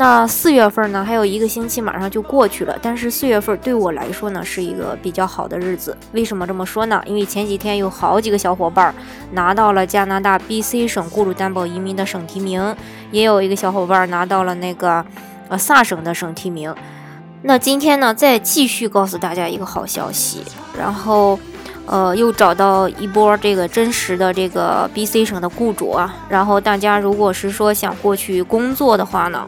那四月份呢，还有一个星期马上就过去了。但是四月份对我来说呢，是一个比较好的日子。为什么这么说呢？因为前几天有好几个小伙伴拿到了加拿大 BC 省雇主担保移民的省提名，也有一个小伙伴拿到了那个呃萨省的省提名。那今天呢，再继续告诉大家一个好消息，然后呃又找到一波这个真实的这个 BC 省的雇主啊。然后大家如果是说想过去工作的话呢？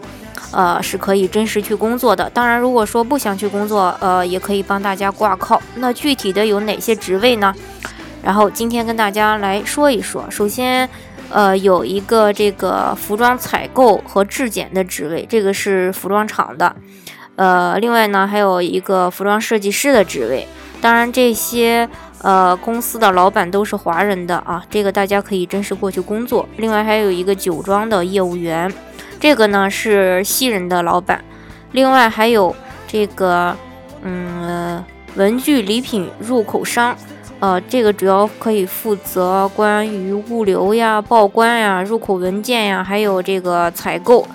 呃，是可以真实去工作的。当然，如果说不想去工作，呃，也可以帮大家挂靠。那具体的有哪些职位呢？然后今天跟大家来说一说。首先，呃，有一个这个服装采购和质检的职位，这个是服装厂的。呃，另外呢，还有一个服装设计师的职位。当然，这些呃公司的老板都是华人的啊，这个大家可以真实过去工作。另外还有一个酒庄的业务员。这个呢是西人的老板，另外还有这个，嗯，文具礼品入口商，呃，这个主要可以负责关于物流呀、报关呀、入口文件呀，还有这个采购，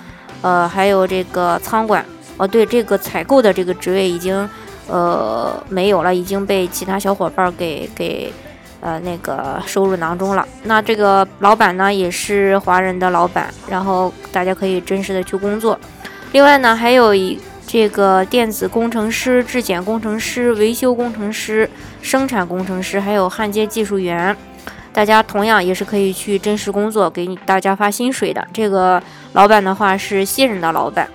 呃，还有这个仓管。哦，对，这个采购的这个职位已经，呃，没有了，已经被其他小伙伴给给。呃，那个收入囊中了。那这个老板呢，也是华人的老板，然后大家可以真实的去工作。另外呢，还有一这个电子工程师、质检工程师、维修工程师、生产工程师，还有焊接技术员，大家同样也是可以去真实工作，给你大家发薪水的。这个老板的话是新人的老板。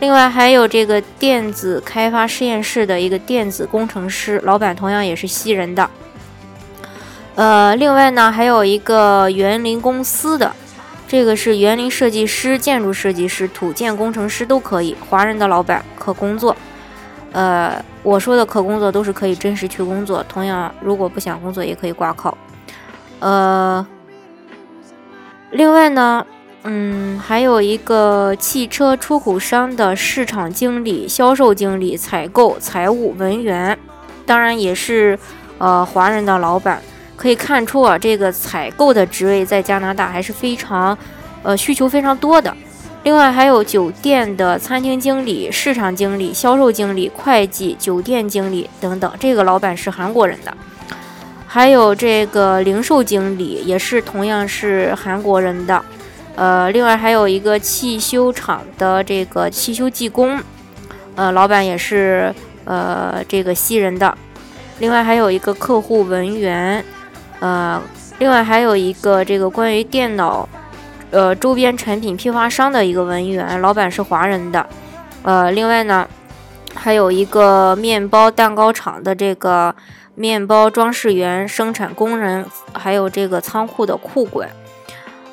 另外还有这个电子开发实验室的一个电子工程师，老板同样也是西人的。呃，另外呢，还有一个园林公司的，这个是园林设计师、建筑设计师、土建工程师都可以，华人的老板可工作。呃，我说的可工作都是可以真实去工作，同样如果不想工作也可以挂靠。呃，另外呢，嗯，还有一个汽车出口商的市场经理、销售经理、采购、财务、文员，当然也是呃华人的老板。可以看出啊，这个采购的职位在加拿大还是非常，呃，需求非常多的。另外还有酒店的餐厅经理、市场经理、销售经理、会计、酒店经理等等，这个老板是韩国人的。还有这个零售经理，也是同样是韩国人的。呃，另外还有一个汽修厂的这个汽修技工，呃，老板也是呃这个西人的。另外还有一个客户文员。呃，另外还有一个这个关于电脑，呃，周边产品批发商的一个文员，老板是华人的。呃，另外呢，还有一个面包蛋糕厂的这个面包装饰员、生产工人，还有这个仓库的库管。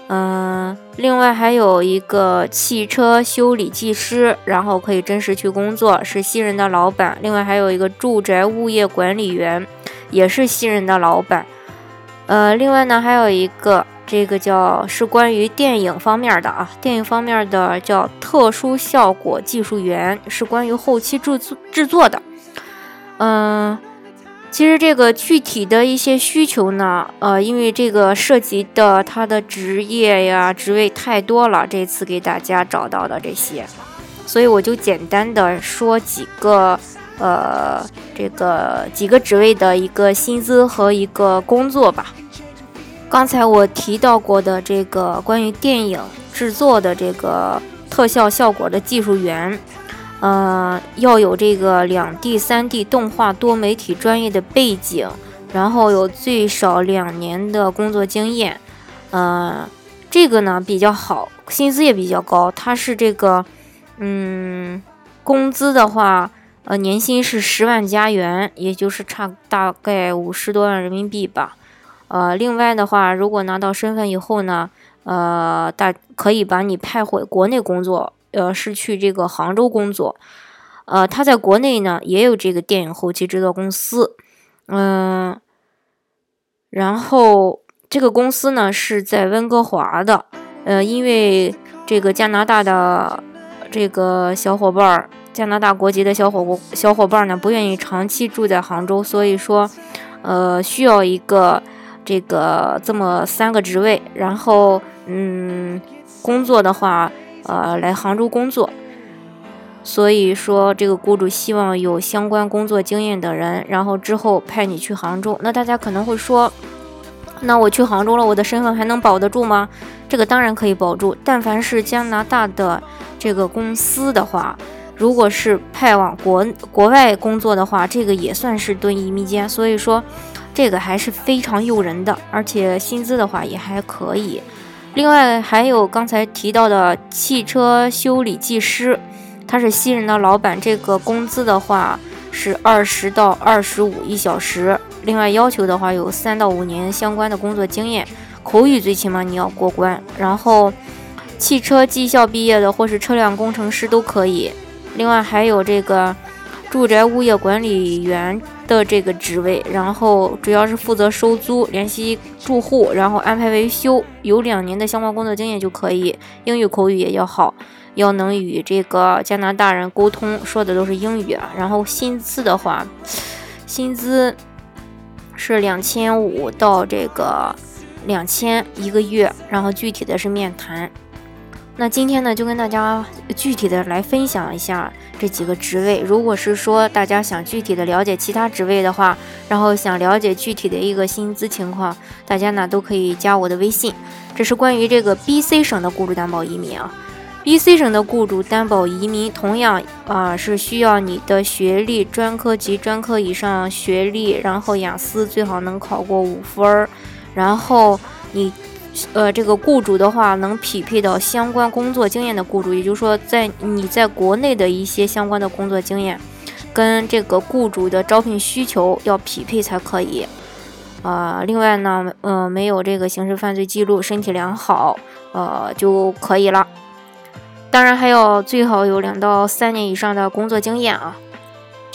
嗯，另外还有一个汽车修理技师，然后可以真实去工作，是新人的老板。另外还有一个住宅物业管理员，也是新人的老板。呃，另外呢，还有一个这个叫是关于电影方面的啊，电影方面的叫特殊效果技术员，是关于后期制作制作的。嗯，其实这个具体的一些需求呢，呃，因为这个涉及的他的职业呀、职位太多了，这次给大家找到的这些，所以我就简单的说几个。呃，这个几个职位的一个薪资和一个工作吧。刚才我提到过的这个关于电影制作的这个特效效果的技术员，呃，要有这个两 D、三 D 动画多媒体专业的背景，然后有最少两年的工作经验。呃，这个呢比较好，薪资也比较高。它是这个，嗯，工资的话。呃，年薪是十万加元，也就是差大概五十多万人民币吧。呃，另外的话，如果拿到身份以后呢，呃，大可以把你派回国内工作，呃，是去这个杭州工作。呃，他在国内呢也有这个电影后期制作公司，嗯，然后这个公司呢是在温哥华的，呃，因为这个加拿大的这个小伙伴儿，加拿大国籍的小伙小伙伴呢不愿意长期住在杭州，所以说，呃，需要一个这个这么三个职位，然后嗯，工作的话。呃，来杭州工作，所以说这个雇主希望有相关工作经验的人，然后之后派你去杭州。那大家可能会说，那我去杭州了，我的身份还能保得住吗？这个当然可以保住。但凡是加拿大的这个公司的话，如果是派往国国外工作的话，这个也算是蹲移民监。所以说，这个还是非常诱人的，而且薪资的话也还可以。另外还有刚才提到的汽车修理技师，他是新人的老板，这个工资的话是二十到二十五一小时。另外要求的话有三到五年相关的工作经验，口语最起码你要过关。然后汽车技校毕业的或是车辆工程师都可以。另外还有这个住宅物业管理员。的这个职位，然后主要是负责收租、联系住户，然后安排维修，有两年的相关工作经验就可以。英语口语也要好，要能与这个加拿大人沟通，说的都是英语。然后薪资的话，薪资是两千五到这个两千一个月，然后具体的是面谈。那今天呢，就跟大家具体的来分享一下这几个职位。如果是说大家想具体的了解其他职位的话，然后想了解具体的一个薪资情况，大家呢都可以加我的微信。这是关于这个 B.C 省的雇主担保移民啊。B.C 省的雇主担保移民同样啊是需要你的学历，专科及专科以上学历，然后雅思最好能考过五分儿，然后你。呃，这个雇主的话，能匹配到相关工作经验的雇主，也就是说，在你在国内的一些相关的工作经验，跟这个雇主的招聘需求要匹配才可以。呃，另外呢，呃，没有这个刑事犯罪记录，身体良好，呃就可以了。当然还要最好有两到三年以上的工作经验啊。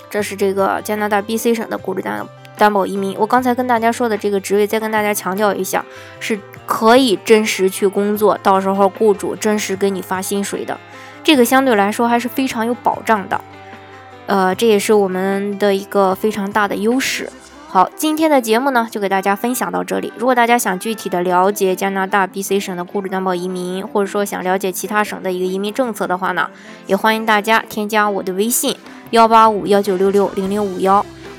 这是这个加拿大 B.C 省的雇主担担保移民。我刚才跟大家说的这个职位，再跟大家强调一下，是。可以真实去工作，到时候雇主真实给你发薪水的，这个相对来说还是非常有保障的。呃，这也是我们的一个非常大的优势。好，今天的节目呢就给大家分享到这里。如果大家想具体的了解加拿大 B.C 省的雇主担保移民，或者说想了解其他省的一个移民政策的话呢，也欢迎大家添加我的微信幺八五幺九六六零零五幺，